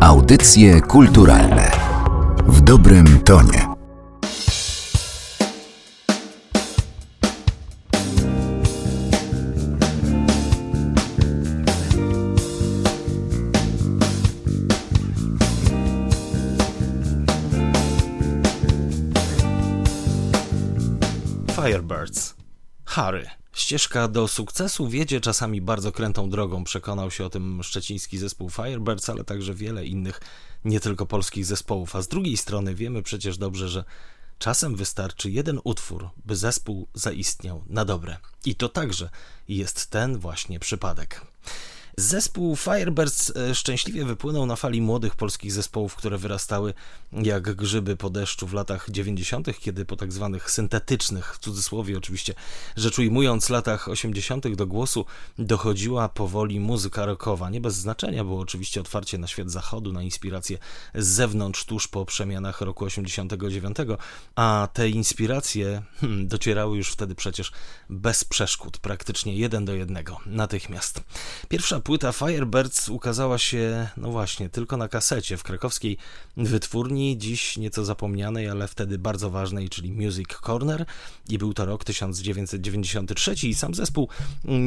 Audycje kulturalne w dobrym tonie. Firebirds. Harry. Ścieżka do sukcesu wiedzie czasami bardzo krętą drogą. Przekonał się o tym szczeciński zespół Firebirds, ale także wiele innych, nie tylko polskich zespołów. A z drugiej strony wiemy przecież dobrze, że czasem wystarczy jeden utwór, by zespół zaistniał na dobre. I to także jest ten właśnie przypadek. Zespół Firebirds e, szczęśliwie wypłynął na fali młodych polskich zespołów, które wyrastały jak grzyby po deszczu w latach 90., kiedy po tak zwanych syntetycznych, w cudzysłowie oczywiście rzecz ujmując, latach 80. do głosu dochodziła powoli muzyka rockowa. Nie bez znaczenia było oczywiście otwarcie na świat zachodu, na inspiracje z zewnątrz, tuż po przemianach roku 89, a te inspiracje hmm, docierały już wtedy przecież bez przeszkód, praktycznie jeden do jednego, natychmiast. Pierwsza płyta Firebirds ukazała się, no właśnie, tylko na kasecie w krakowskiej wytwórni, dziś nieco zapomnianej, ale wtedy bardzo ważnej, czyli Music Corner i był to rok 1993 i sam zespół,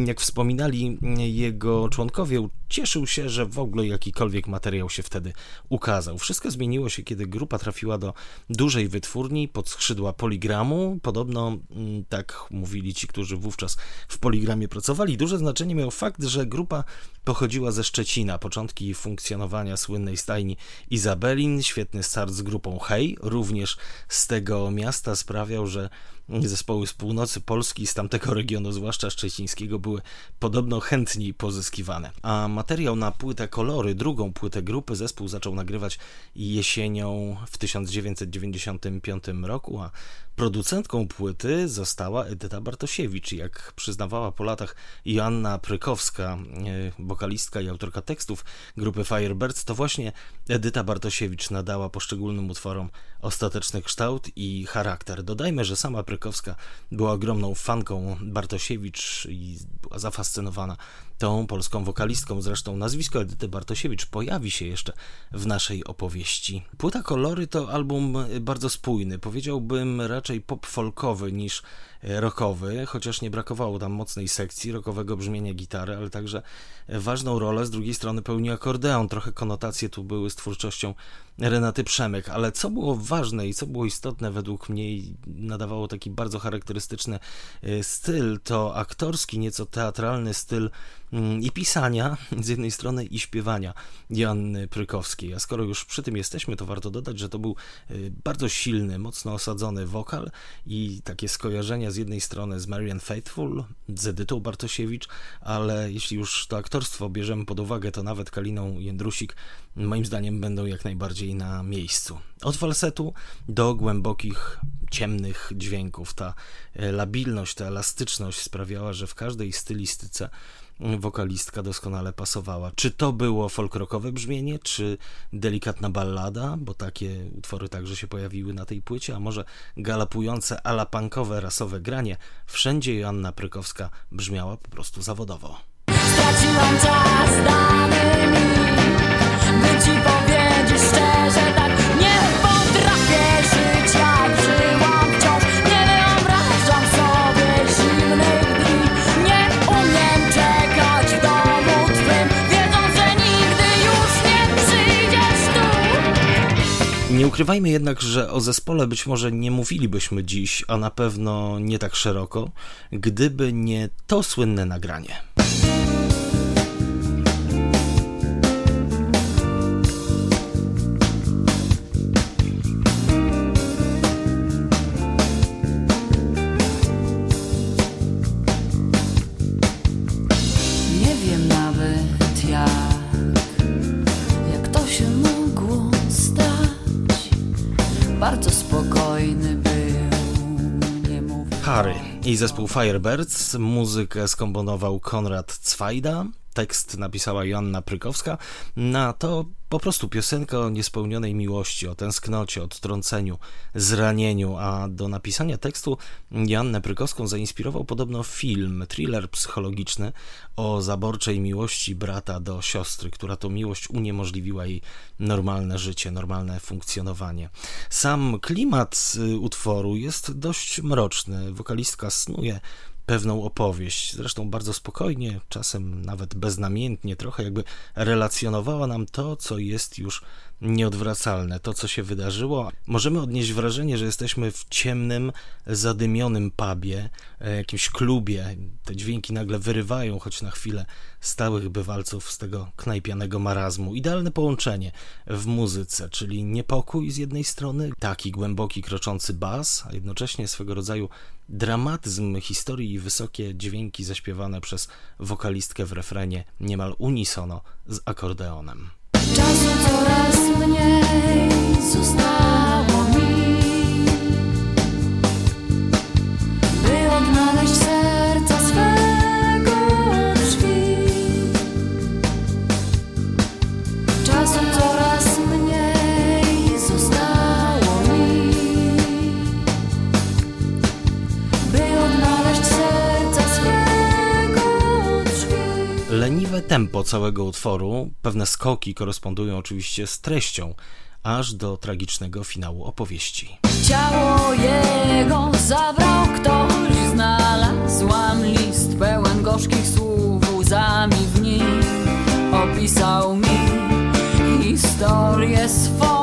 jak wspominali jego członkowie, cieszył się, że w ogóle jakikolwiek materiał się wtedy ukazał. Wszystko zmieniło się, kiedy grupa trafiła do dużej wytwórni pod skrzydła Poligramu. Podobno, mm, tak mówili ci, którzy wówczas w Poligramie pracowali, duże znaczenie miał fakt, że grupa pochodziła ze Szczecina. Początki funkcjonowania słynnej stajni Izabelin, świetny start z grupą Hej, również z tego miasta sprawiał, że zespoły z północy Polski, z tamtego regionu, zwłaszcza szczecińskiego, były podobno chętniej pozyskiwane. A materiał na płytę Kolory, drugą płytę grupy, zespół zaczął nagrywać jesienią w 1995 roku, a producentką płyty została Edyta Bartosiewicz. Jak przyznawała po latach Joanna Prykowska, e, wokalistka i autorka tekstów grupy Firebirds, to właśnie Edyta Bartosiewicz nadała poszczególnym utworom ostateczny kształt i charakter. Dodajmy, że sama Prykowska była ogromną fanką Bartosiewicz i była zafascynowana tą polską wokalistką. Zresztą nazwisko Edyty Bartosiewicz pojawi się jeszcze w naszej opowieści. Płyta Kolory to album bardzo spójny, powiedziałbym raczej pop-folkowy niż rockowy, chociaż nie brakowało tam mocnej sekcji rockowego brzmienia gitary, ale także ważną rolę z drugiej strony pełni akordeon. Trochę konotacje tu były z twórczością Renaty Przemek, ale co było ważne i co było istotne według mnie i nadawało taki bardzo charakterystyczny e, styl, to aktorski, nieco teatralny styl i pisania z jednej strony i śpiewania Janny Prykowskiej. A skoro już przy tym jesteśmy, to warto dodać, że to był e, bardzo silny, mocno osadzony wokal i takie skojarzenia z jednej strony z Marian Faithful, z Edytą Bartosiewicz, ale jeśli już to aktorstwo bierzemy pod uwagę, to nawet Kaliną Jędrusik moim zdaniem będą jak najbardziej na miejscu. Od falsetu do głębokich, ciemnych dźwięków. Ta e, labilność, ta elastyczność sprawiała, że w każdej stylistyce wokalistka doskonale pasowała. Czy to było folkrokowe brzmienie, czy delikatna ballada, bo takie utwory także się pojawiły na tej płycie, a może galopujące alapankowe rasowe granie, wszędzie Joanna Prykowska brzmiała po prostu zawodowo. Straciłam czas dany mi, by ci powiedzieć szczerze, tak Nie ukrywajmy jednak, że o zespole być może nie mówilibyśmy dziś, a na pewno nie tak szeroko, gdyby nie to słynne nagranie. I zespół Firebirds. Muzykę skomponował Konrad Cwajda, tekst napisała Joanna Prykowska, na to po prostu piosenka o niespełnionej miłości, o tęsknocie, odtrąceniu, zranieniu, a do napisania tekstu Joannę Prykowską zainspirował podobno film, thriller psychologiczny o zaborczej miłości brata do siostry, która to miłość uniemożliwiła jej normalne życie, normalne funkcjonowanie. Sam klimat y, utworu jest dość mroczny. Wokalistka snuje pewną opowieść, zresztą bardzo spokojnie, czasem nawet beznamiętnie, trochę jakby relacjonowała nam to, co jest już nieodwracalne, to co się wydarzyło. Możemy odnieść wrażenie, że jesteśmy w ciemnym, zadymionym pubie, e, jakimś klubie. Te dźwięki nagle wyrywają, choć na chwilę, stałych bywalców z tego knajpianego marazmu. Idealne połączenie w muzyce, czyli niepokój z jednej strony, taki głęboki, kroczący bas, a jednocześnie swego rodzaju dramatyzm historii i wysokie dźwięki zaśpiewane przez wokalistkę w refrenie niemal unisono z akordeonem. és os. Tempo całego utworu, pewne skoki korespondują oczywiście z treścią, aż do tragicznego finału opowieści. Ciało jego zabrał ktoś, znalazłam list pełen gorzkich słów, łzami w nim opisał mi historię swą.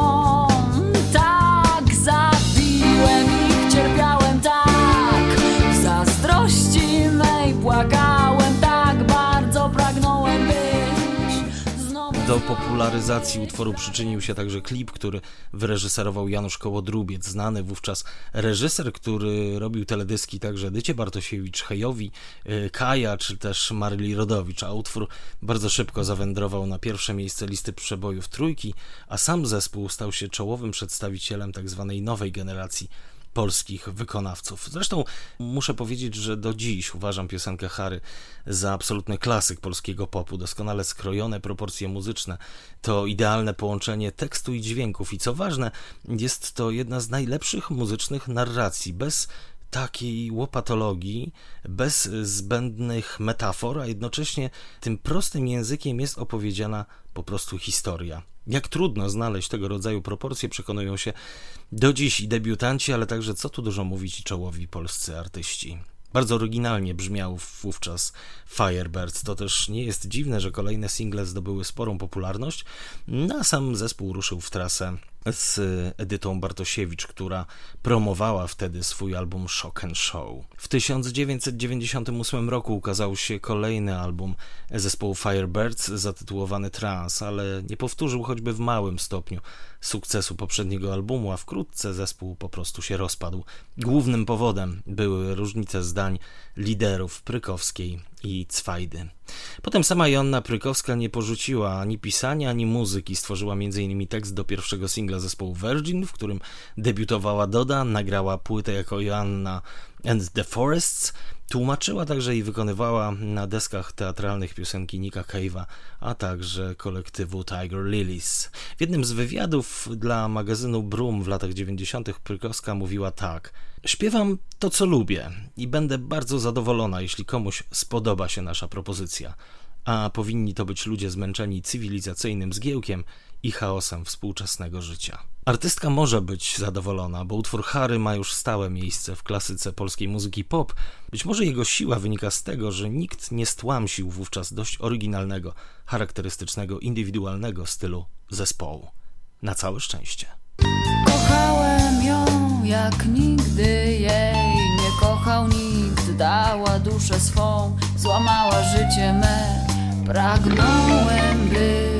Popularyzacji utworu przyczynił się także klip, który wyreżyserował Janusz Kołodrubiec, znany wówczas reżyser, który robił teledyski także Edycie Bartosiewicz, Hejowi, y, Kaja czy też Maryli Rodowicz, a utwór bardzo szybko zawędrował na pierwsze miejsce listy przebojów trójki, a sam zespół stał się czołowym przedstawicielem tzw. nowej generacji polskich wykonawców. Zresztą muszę powiedzieć, że do dziś uważam piosenkę Harry za absolutny klasyk polskiego popu, doskonale skrojone proporcje muzyczne, to idealne połączenie tekstu i dźwięków i co ważne, jest to jedna z najlepszych muzycznych narracji, bez takiej łopatologii, bez zbędnych metafor, a jednocześnie tym prostym językiem jest opowiedziana po prostu historia. Jak trudno znaleźć tego rodzaju proporcje, przekonują się do dziś i debiutanci, ale także, co tu dużo mówić, czołowi polscy artyści. Bardzo oryginalnie brzmiał wówczas Firebirds. To też nie jest dziwne, że kolejne single zdobyły sporą popularność, no a sam zespół ruszył w trasę z Edytą Bartosiewicz, która promowała wtedy swój album Shock and Show. W 1998 roku ukazał się kolejny album zespołu Firebirds zatytułowany Trans, ale nie powtórzył choćby w małym stopniu sukcesu poprzedniego albumu, a wkrótce zespół po prostu się rozpadł. Głównym powodem były różnice zdań liderów Prykowskiej i Cwajdy. Potem sama Joanna Prykowska nie porzuciła ani pisania, ani muzyki. Stworzyła m.in. tekst do pierwszego singla zespołu Virgin, w którym debiutowała Doda, nagrała płytę jako Joanna and the Forests, tłumaczyła także i wykonywała na deskach teatralnych piosenki Nika Cave'a, a także kolektywu Tiger Lilies. W jednym z wywiadów dla magazynu Broom w latach 90. Prykowska mówiła tak: Śpiewam to, co lubię i będę bardzo zadowolona, jeśli komuś spodoba się nasza propozycja. A powinni to być ludzie zmęczeni cywilizacyjnym zgiełkiem i chaosem współczesnego życia. Artystka może być zadowolona, bo utwór Harry ma już stałe miejsce w klasyce polskiej muzyki pop. Być może jego siła wynika z tego, że nikt nie stłamsił wówczas dość oryginalnego, charakterystycznego, indywidualnego stylu zespołu. Na całe szczęście. Kochałem ją jak nigdy jej nie kochał nikt Dała duszę swą, złamała życie me Pragnąłem być